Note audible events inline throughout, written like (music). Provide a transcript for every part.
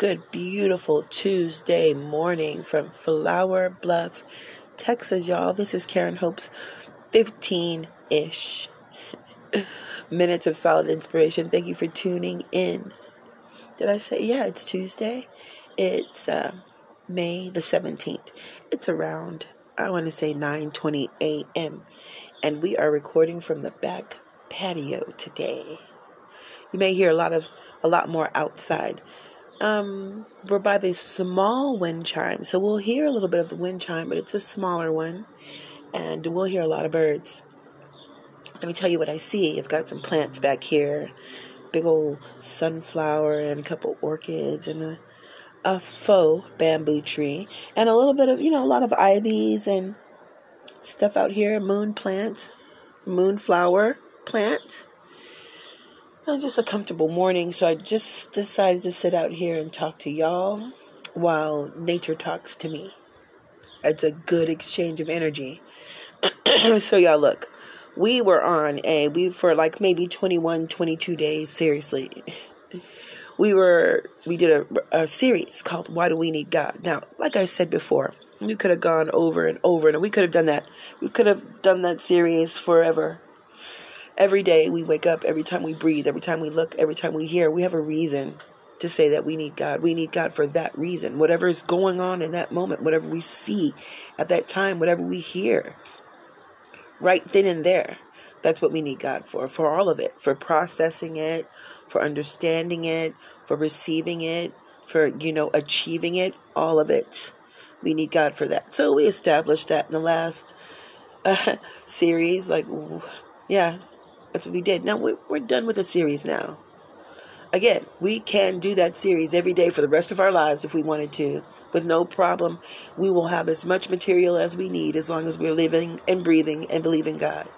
good, beautiful Tuesday morning from Flour Bluff, Texas, y'all. This is Karen Hope's 15 ish (laughs) minutes of solid inspiration. Thank you for tuning in. Did I say, yeah, it's Tuesday? It's uh, May the 17th. It's around, I want to say 9 20 a.m. And we are recording from the back patio today. You may hear a lot of a lot more outside. Um, we're by the small wind chime, so we'll hear a little bit of the wind chime, but it's a smaller one, and we'll hear a lot of birds. Let me tell you what I see. I've got some plants back here, big old sunflower and a couple orchids and a a faux bamboo tree. And a little bit of you know a lot of ivies and stuff out here. Moon plants moonflower plants was just a comfortable morning, so I just decided to sit out here and talk to y'all while nature talks to me. It's a good exchange of energy. (clears throat) so y'all look, we were on a we for like maybe 21 22 days seriously. We were we did a, a series called Why Do We Need God? Now, like I said before, we could have gone over and over and we could have done that. We could have done that series forever Every day we wake up, every time we breathe, every time we look, every time we hear, we have a reason to say that we need God. We need God for that reason. Whatever is going on in that moment, whatever we see at that time, whatever we hear, right then and there. That's what we need God for, for all of it, for processing it, for understanding it, for receiving it, for, you know, achieving it, all of it. We need God for that. So we established that in the last uh, (laughs) series. Like, yeah, that's what we did. Now we're, we're done with the series now. Again, we can do that series every day for the rest of our lives if we wanted to, with no problem. We will have as much material as we need as long as we're living and breathing and believing God.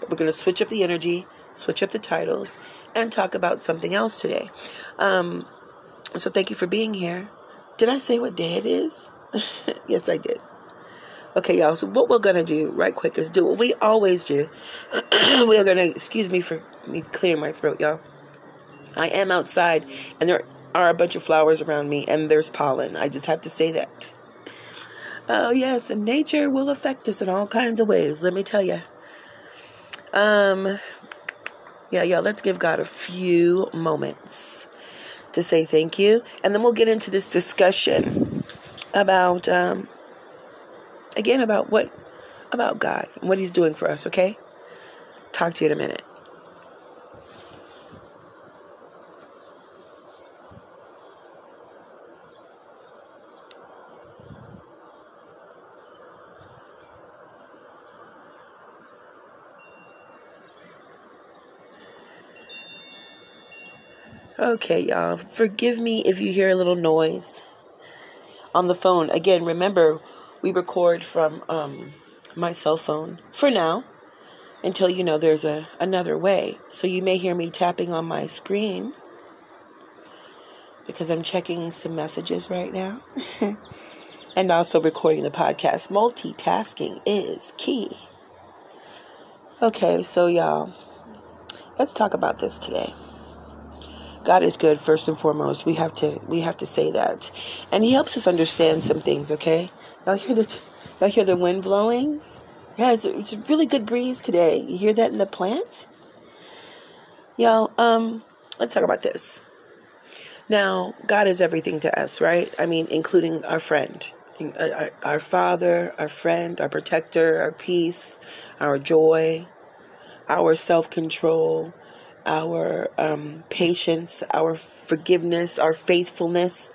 But we're going to switch up the energy, switch up the titles, and talk about something else today. Um, so thank you for being here. Did I say what day it is? (laughs) yes, I did. Okay, y'all. So what we're gonna do right quick is do what we always do. (clears throat) we are gonna excuse me for me clearing my throat, y'all. I am outside, and there are a bunch of flowers around me, and there's pollen. I just have to say that. Oh yes, and nature will affect us in all kinds of ways. Let me tell you. Um, yeah, y'all. Let's give God a few moments to say thank you, and then we'll get into this discussion about um again about what about God and what He's doing for us, okay? Talk to you in a minute. Okay, y'all. Forgive me if you hear a little noise on the phone. Again, remember, we record from um, my cell phone for now until you know there's a another way. So you may hear me tapping on my screen because I'm checking some messages right now. (laughs) and also recording the podcast. Multitasking is key. Okay, so y'all, let's talk about this today. God is good first and foremost. We have to we have to say that. And he helps us understand some things, okay? Y'all hear the y'all hear the wind blowing? Yeah, it's a, it's a really good breeze today. You hear that in the plants? Y'all, um, let's talk about this. Now, God is everything to us, right? I mean, including our friend, our, our father, our friend, our protector, our peace, our joy, our self control, our um, patience, our forgiveness, our faithfulness.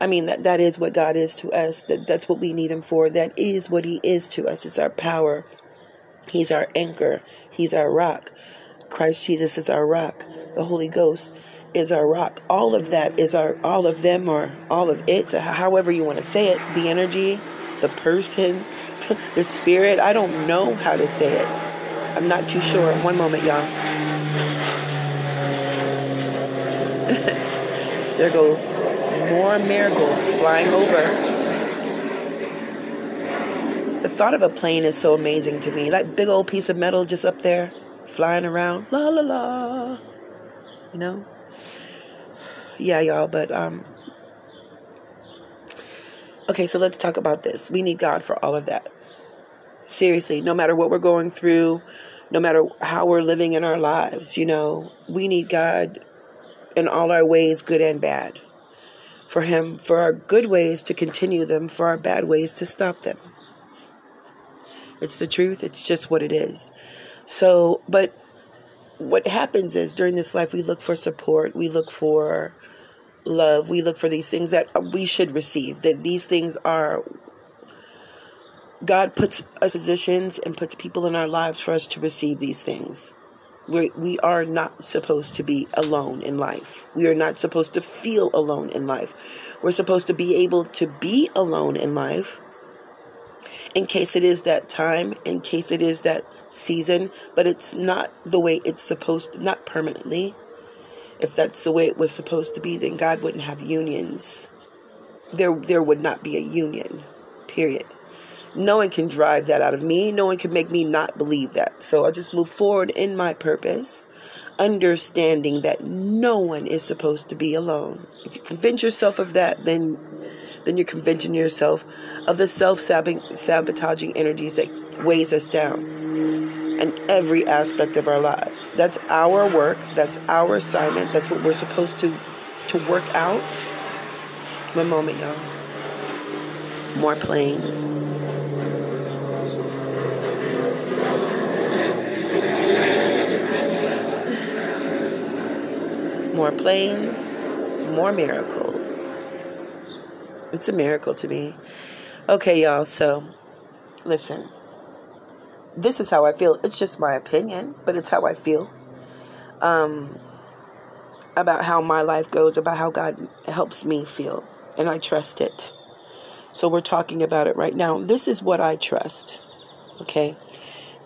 I mean that that is what God is to us. That that's what we need him for. That is what he is to us. It's our power. He's our anchor. He's our rock. Christ Jesus is our rock. The Holy Ghost is our rock. All of that is our all of them or all of it, however you want to say it. The energy, the person, (laughs) the spirit. I don't know how to say it. I'm not too sure. One moment, y'all. (laughs) there go more marigolds flying over. The thought of a plane is so amazing to me. That big old piece of metal just up there, flying around. La la la. You know? Yeah, y'all, but um Okay, so let's talk about this. We need God for all of that. Seriously, no matter what we're going through, no matter how we're living in our lives, you know, we need God in all our ways, good and bad. For Him, for our good ways to continue them, for our bad ways to stop them. It's the truth, it's just what it is. So, but what happens is during this life, we look for support, we look for love, we look for these things that we should receive, that these things are. God puts us positions and puts people in our lives for us to receive these things. We we are not supposed to be alone in life. We are not supposed to feel alone in life. We're supposed to be able to be alone in life in case it is that time, in case it is that season, but it's not the way it's supposed to, not permanently. If that's the way it was supposed to be, then God wouldn't have unions. There there would not be a union. Period. No one can drive that out of me. No one can make me not believe that. So I just move forward in my purpose, understanding that no one is supposed to be alone. If you convince yourself of that, then then you're convincing yourself of the self-sabotaging energies that weighs us down in every aspect of our lives. That's our work, that's our assignment, that's what we're supposed to to work out. One moment, y'all. More planes. More planes, more miracles. It's a miracle to me. Okay, y'all, so listen this is how I feel. It's just my opinion, but it's how I feel. Um, about how my life goes, about how God helps me feel, and I trust it. So we're talking about it right now. This is what I trust. Okay,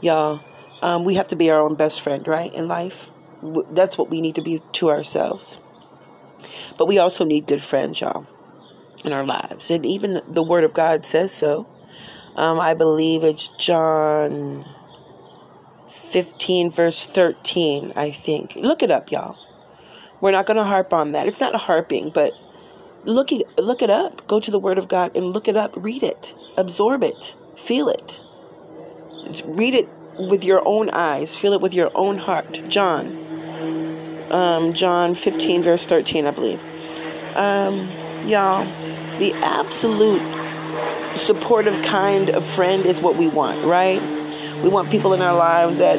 y'all. Um, we have to be our own best friend, right? In life, that's what we need to be to ourselves. But we also need good friends, y'all, in our lives, and even the Word of God says so. Um, I believe it's John 15, verse 13, I think. Look it up, y'all. We're not going to harp on that. It's not harping, but look it, look it up. Go to the Word of God and look it up. Read it. Absorb it. Feel it. Read it with your own eyes. Feel it with your own heart. John. Um, John 15, verse 13, I believe. Um, y'all, the absolute supportive kind of friend is what we want, right? We want people in our lives that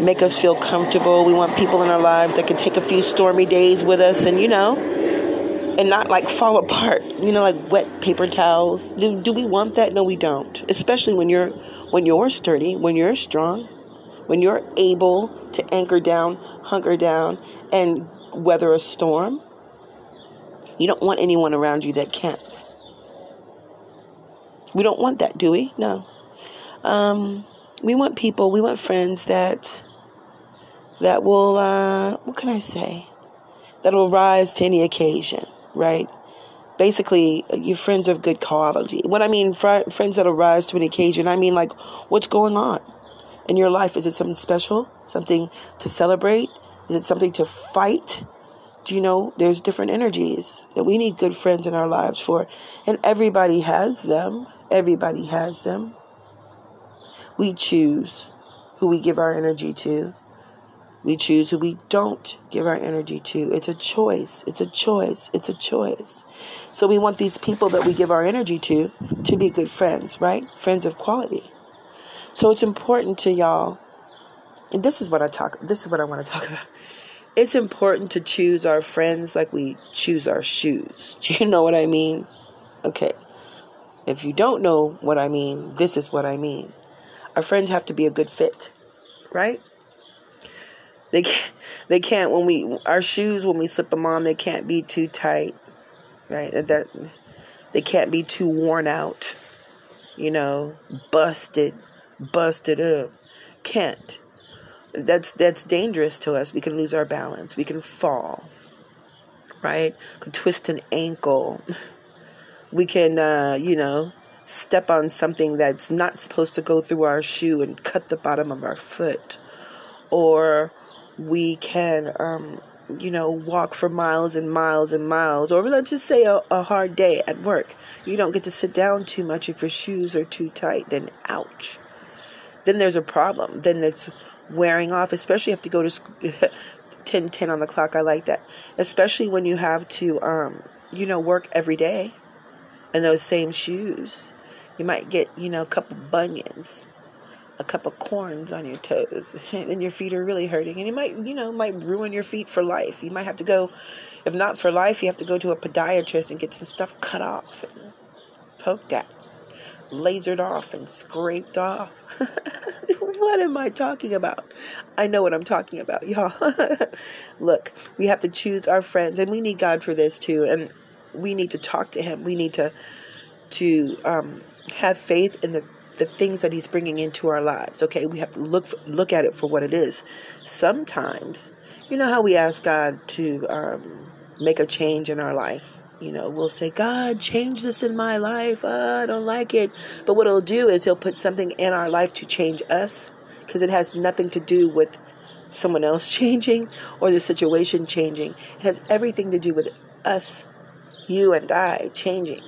make us feel comfortable. We want people in our lives that can take a few stormy days with us and, you know, and not like fall apart, you know, like wet paper towels. Do, do we want that? No, we don't. Especially when you're when you're sturdy, when you're strong, when you're able to anchor down, hunker down, and weather a storm. You don't want anyone around you that can't. We don't want that, do we? No. Um, we want people, we want friends that that will uh, what can I say? That will rise to any occasion, right? Basically, your friends of good quality. What I mean, fr- friends that'll rise to an occasion, I mean like what's going on in your life? Is it something special? Something to celebrate? Is it something to fight? Do you know there's different energies that we need good friends in our lives for? And everybody has them. Everybody has them. We choose who we give our energy to. We choose who we don't give our energy to. It's a choice. It's a choice. It's a choice. So we want these people that we give our energy to to be good friends, right? Friends of quality. So it's important to y'all. And this is what I talk this is what I want to talk (laughs) about. It's important to choose our friends like we choose our shoes. Do (laughs) you know what I mean? Okay. If you don't know what I mean, this is what I mean. Our friends have to be a good fit, right? They can't, they can't when we our shoes when we slip them on, they can't be too tight, right? That they can't be too worn out, you know, busted, busted up. Can't. That's that's dangerous to us. We can lose our balance. We can fall, right? Could twist an ankle. we can, uh, you know, step on something that's not supposed to go through our shoe and cut the bottom of our foot. Or we can um, you know, walk for miles and miles and miles, or let's just say a, a hard day at work. You don't get to sit down too much if your shoes are too tight, then ouch. Then there's a problem. Then it's wearing off, especially if you have to go to (laughs) 10 10 on the clock. I like that. Especially when you have to, um, you know, work every day in those same shoes. You might get, you know, a couple bunions a couple corns on your toes (laughs) and your feet are really hurting and it might you know might ruin your feet for life you might have to go if not for life you have to go to a podiatrist and get some stuff cut off and poked at lasered off and scraped off (laughs) what am i talking about i know what i'm talking about y'all (laughs) look we have to choose our friends and we need god for this too and we need to talk to him we need to to um, have faith in the the things that he's bringing into our lives. Okay, we have to look for, look at it for what it is. Sometimes, you know how we ask God to um, make a change in our life. You know, we'll say, God, change this in my life. Uh, I don't like it. But what he'll do is he'll put something in our life to change us because it has nothing to do with someone else (laughs) changing or the situation changing. It has everything to do with us, you and I, changing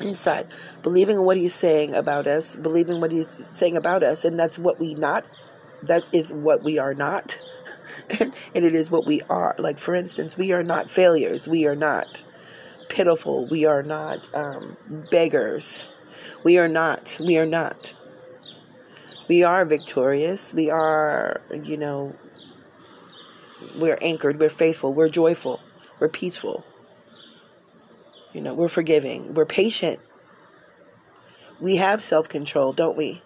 inside, believing what he's saying about us, believing what he's saying about us, and that's what we not. That is what we are not, and, (laughs) and it is what we are. Like for instance, we are not failures. We are not pitiful. We are not um, beggars. We are not. We are not. We are victorious. We are, you know, we're anchored. We're faithful. We're joyful. We're peaceful. You know, we're forgiving, we're patient. We have self control, don't we?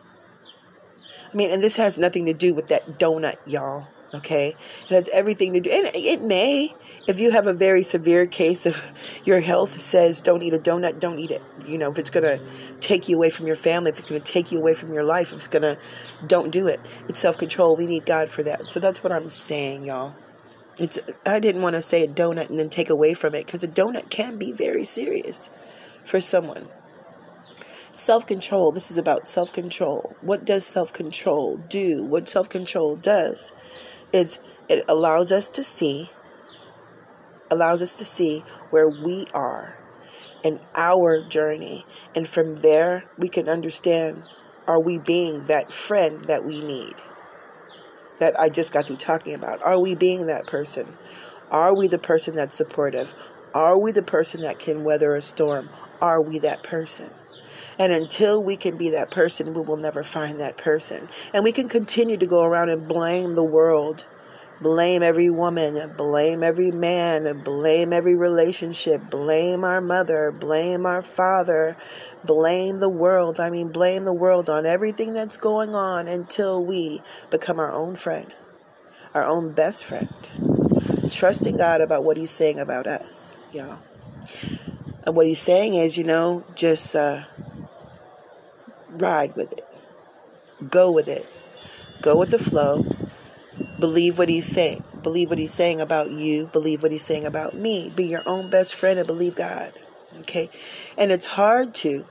I mean, and this has nothing to do with that donut, y'all. Okay, it has everything to do, and it may, if you have a very severe case of (laughs) your health says don't eat a donut, don't eat it. You know, if it's gonna take you away from your family, if it's gonna take you away from your life, if it's gonna, don't do it. It's self control. We need God for that. So that's what I'm saying, y'all. It's I didn't want to say a donut and then take away from it because a donut can be very serious for someone. Self control. This is about self control. What does self control do? What self control does is it allows us to see, allows us to see where we are in our journey. And from there, we can understand are we being that friend that we need? that I just got through talking about? Are we being that person? Are we the person that's supportive? Are we the person that can weather a storm? Are we that person? And until we can be that person, we will never find that person. And we can continue to go around and blame the world blame every woman, blame every man, blame every relationship, blame our mother, blame our father, blame the world. I mean, blame the world on everything that's going on until we become our own friend, our own best friend, trusting God about what He's saying about us, y'all. And what He's saying is, you know, just uh, ride with it, go with it, go with the flow Believe what he's saying. Believe what he's saying about you. Believe what he's saying about me. Be your own best friend and believe God. Okay? And it's hard to,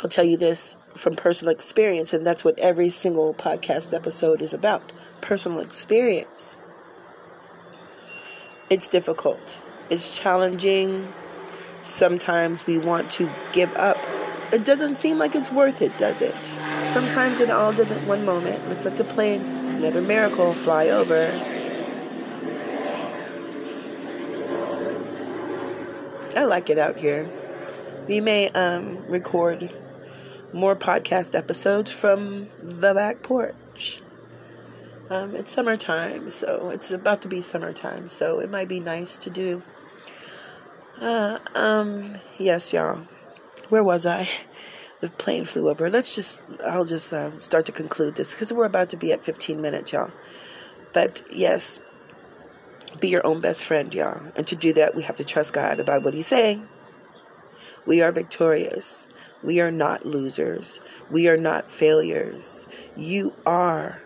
I'll tell you this from personal experience, and that's what every single podcast episode is about personal experience. It's difficult, it's challenging. Sometimes we want to give up. It doesn't seem like it's worth it, does it? Sometimes it all doesn't one moment. Let's let the plane another miracle fly over. I like it out here. We may um, record more podcast episodes from the back porch. Um, it's summertime, so it's about to be summertime, so it might be nice to do. Uh, um, yes, y'all. Where was I? the plane flew over. Let's just, I'll just uh, start to conclude this because we're about to be at 15 minutes, y'all. But yes, be your own best friend, y'all. And to do that, we have to trust God about what He's saying. We are victorious. We are not losers. We are not failures. You are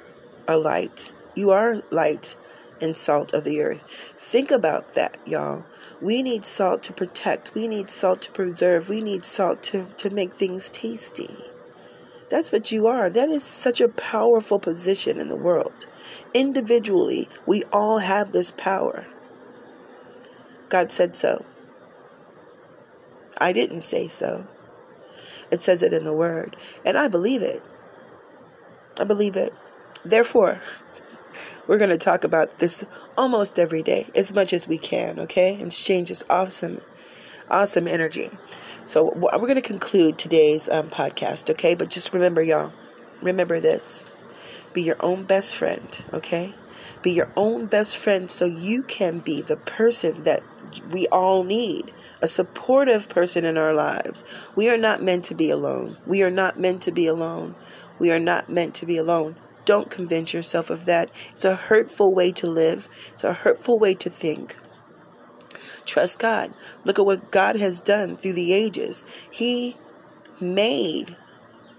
a light. You are light and salt of the earth. Think about that, y'all. We need salt to protect. We need salt to preserve. We need salt to, to make things tasty. That's what you are. That is such a powerful position in the world. Individually, we all have this power. God said so. I didn't say so. It says it in the Word. And I believe it. I believe it. Therefore, we're going to talk about this almost every day, as much as we can, okay? And exchange this awesome, awesome energy. So we're going to conclude today's um, podcast, okay? But just remember, y'all, remember this be your own best friend, okay? Be your own best friend so you can be the person that we all need a supportive person in our lives. We are not meant to be alone. We are not meant to be alone. We are not meant to be alone. Don't convince yourself of that. It's a hurtful way to live, it's a hurtful way to think. Trust God. Look at what God has done through the ages. He made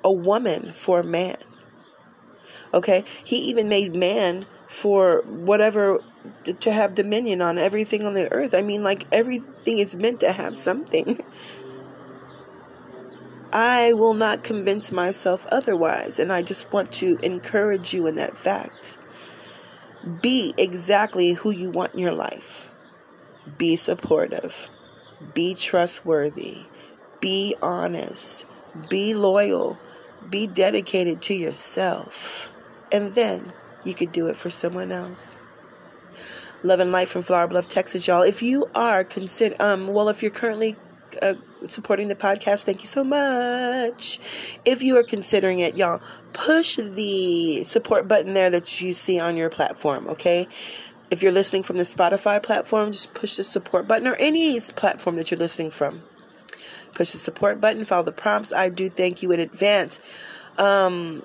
a woman for man. Okay? He even made man for whatever to have dominion on everything on the earth. I mean, like everything is meant to have something. (laughs) I will not convince myself otherwise, and I just want to encourage you in that fact. Be exactly who you want in your life. Be supportive. Be trustworthy. Be honest. Be loyal. Be dedicated to yourself. And then you could do it for someone else. Love and Light from Flour Bluff, Texas, y'all. If you are consider, um, well, if you're currently uh, supporting the podcast, thank you so much. If you are considering it, y'all, push the support button there that you see on your platform. Okay. If you're listening from the Spotify platform, just push the support button or any platform that you're listening from. Push the support button, follow the prompts. I do thank you in advance. Um,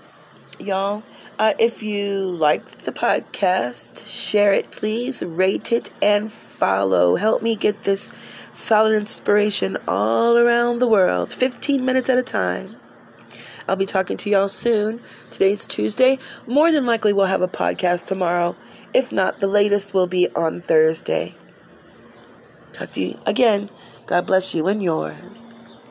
y'all, uh, if you like the podcast, share it, please. Rate it and follow. Help me get this solid inspiration all around the world, 15 minutes at a time. I'll be talking to y'all soon. Today's Tuesday. More than likely, we'll have a podcast tomorrow. If not, the latest will be on Thursday. Talk to you again. God bless you and yours.